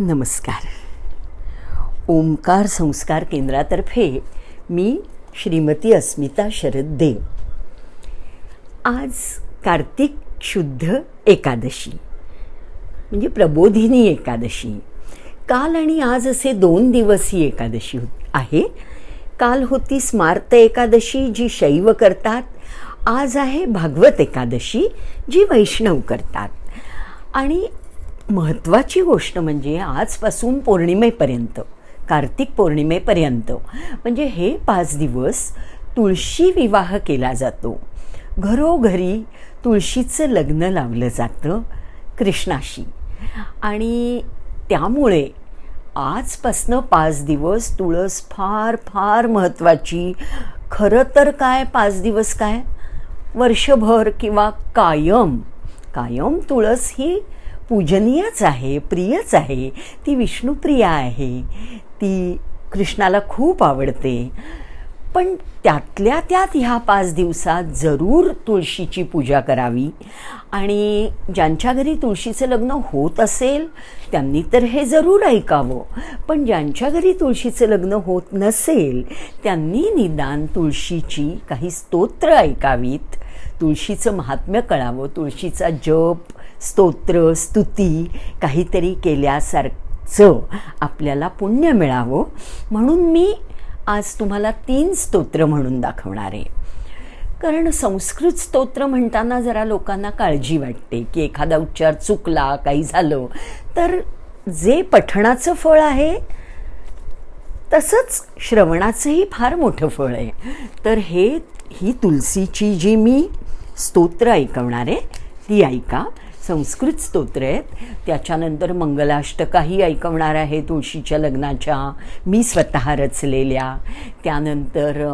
नमस्कार. ओंकार संस्कार केंद्रातर्फे मी श्रीमती अस्मिता शरद देव आज कार्तिक शुद्ध एकादशी म्हणजे प्रबोधिनी एकादशी. काल आणि आज असे दोन दिवस ही एकादशी आहे. काल होती स्मार्त एकादशी जी शैव करतात. आज आहे भागवत एकादशी जी वैष्णव करतात. आणि महत्त्वाची गोष्ट म्हणजे आजपासून पौर्णिमेपर्यंत कार्तिक पौर्णिमेपर्यंत. म्हणजे हे पाच दिवस तुळशी विवाह केला जातो. घरोघरी तुळशीचं लग्न लावलं जातं कृष्णाशी. आणि त्यामुळे आजपासनं पाच दिवस तुळस फार फार महत्त्वाची खरं तर काय पाच दिवस काय? वर्षभर किंवा कायम. कायम तुळस ही पूजनीयच आहे प्रियच आहे. ती विष्णुप्रिया आहे. ती कृष्णाला खूप आवडते. पण त्यातल्या त्यात ह्या पाच दिवसात जरूर तुळशीची पूजा करावी. आणि ज्यांच्या घरी तुळशीचं लग्न होत असेल त्यांनी तर हे जरूर ऐकावं. पण ज्यांच्या घरी तुळशीचं लग्न होत नसेल त्यांनी निदान तुळशीची काही स्तोत्र ऐकावीत. तुळशीचं महात्म्य कळावं तुळशीचा जप स्तोत्र स्तुती काहीतरी केल्यासारखं आपल्याला पुण्य मिळावं. म्हणून मी आज तुम्हाला तीन स्तोत्र म्हणून दाखवणार आहे. कारण संस्कृत स्तोत्र म्हणताना जरा लोकांना काळजी वाटते की एखादा उच्चार चुकला काही झालं तर जे पठणाचं फळ आहे तसंच श्रवणाचंही फार मोठं फळ आहे. तर हे ही तुलसीची जी मी स्तोत्र ऐकवणार आहे ती ऐका. संस्कृत स्तोत्र आहेत. त्याच्यानंतर मंगलाष्टकाही ऐकवणार आहे तुळशीच्या लग्नाच्या. मी स्वतः रचलेल्या. त्यानंतर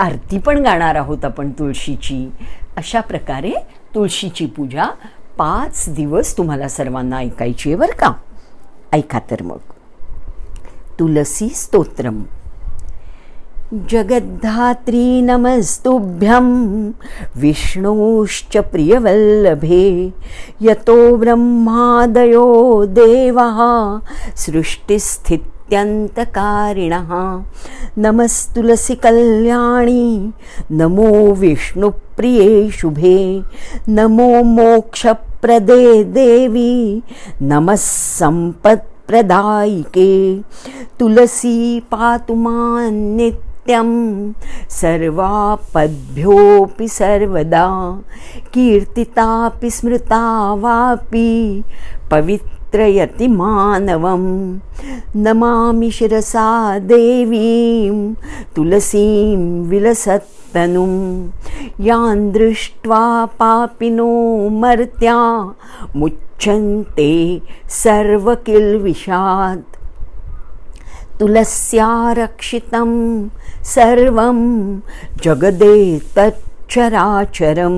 आरती पण गाणार आहोत आपण तुळशीची. अशा प्रकारे तुळशीची पूजा पाच दिवस तुम्हाला सर्वांना ऐकायची आहे बरं का? ऐका तर मग. तुलसी स्तोत्रम. जगद्धात्री नमस्तुभ्यं विष्णोश्च प्रियवल्लभे। यतो ब्रह्मादयो देवः सृष्टिस्थित्यन्तकारिणः। नमस्तुलसिकल्याणी नमो विष्णुप्रिये शुभे। नमो मोक्षप्रदे देवी नमः सम्पत्प्रदायिके। तुलसी पातु मान्नित्य नित्यं सर्वापद्भ्योऽपि सर्वदा कीर्तितापि स्मृता वापि पवित्रयति मानवं। नमामि शिरसा देवीं तुलसीं विलसत्तनुं। यां दृष्ट्वा पापिनो मर्त्या मुच्यन्ते सर्वकिल्विषात् तुलस्यारक्षितं सर्वं जगदेतच्चराचरं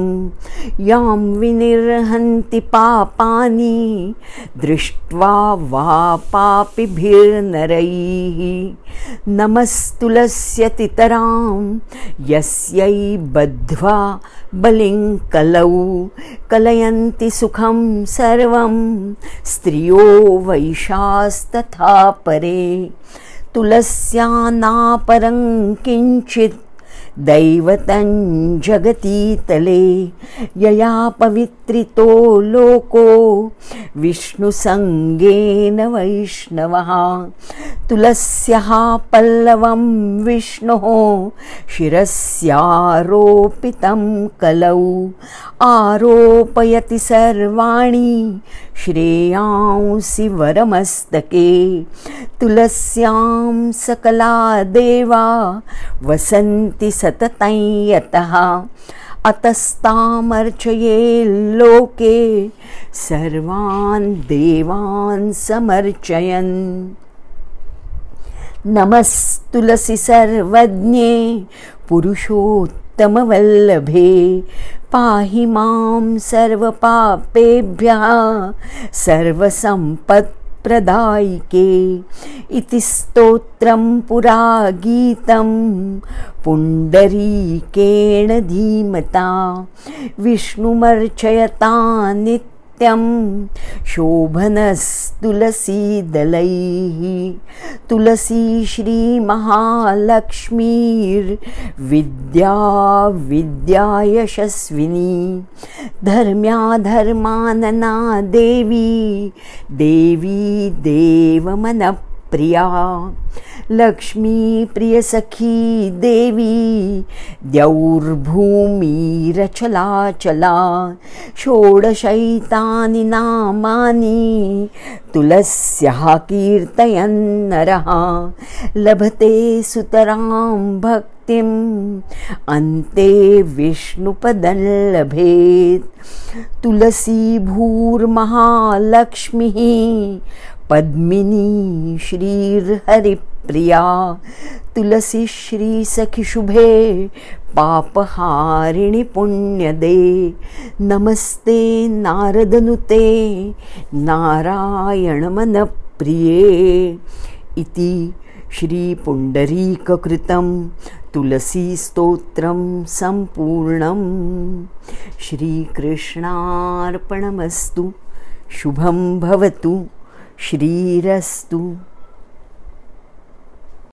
यां विनिर्हन्ति पापानि दृष्ट्वा वा पापिभिर्नरैः। नमस्तुलस्यतितरां यस्यै बद्ध्वा बलिं कलौ कलयन्ति सुखं सर्वं स्त्रियो वैशास्तथा परे। तुलस्यानापरं किञ्चित् दैवतं जगतीतले यया पवित्रितो लोको विष्णुसङ्गेन वैष्णवः। तुलस्यः पल्लवं विष्णोः शिरस्यारोपितं कलौ आरोपयति सर्वाणि। श्रेयांसि वरमस्तके तुलस्यां सकला देवा वसन्ति सततं यतः। अतस्तामर्चये लोके सर्वान् देवान् समर्चयन्। नमस्तुलसि सर्वज्ञे पुरुषोत्तमवल्लभे पाहि मां सर्वपापेभ्यः सर्वसम्पत्प्रदायिके। इति स्तोत्रं पुरा गीतं पुण्डरीकेण धीमता। विष्णुमर्चयता नित्यं शोभनस्तुलसीदलैः। तुलसी श्रीमहालक्ष्मीर्विद्या विद्यायशस्विनी धर्म्या धर्मानना देवी देवी देवमनप्रिया लक्ष्मी प्रियसखी देवी द्यौर्भूमिरचलाचला षोडशैतानि नामानि तुलस्याः कीर्तयन्नरः लभते सुतरां भक्तिम् अन्ते विष्णुपदं लभेत्। तुलसी भूर्महालक्ष्मीः पद्मिनी श्रीर्हरिप्रिया तुलसी श्रीसखिशुभे पापहारिणि पुण्यदे नमस्ते नारदनुते नारायणमनप्रिये इति श्रीपुण्डरीककृतं तुलसीस्तोत्रं सम्पूर्णं श्रीकृष्णार्पणमस्तु शुभं भवतु श्रीरस्तु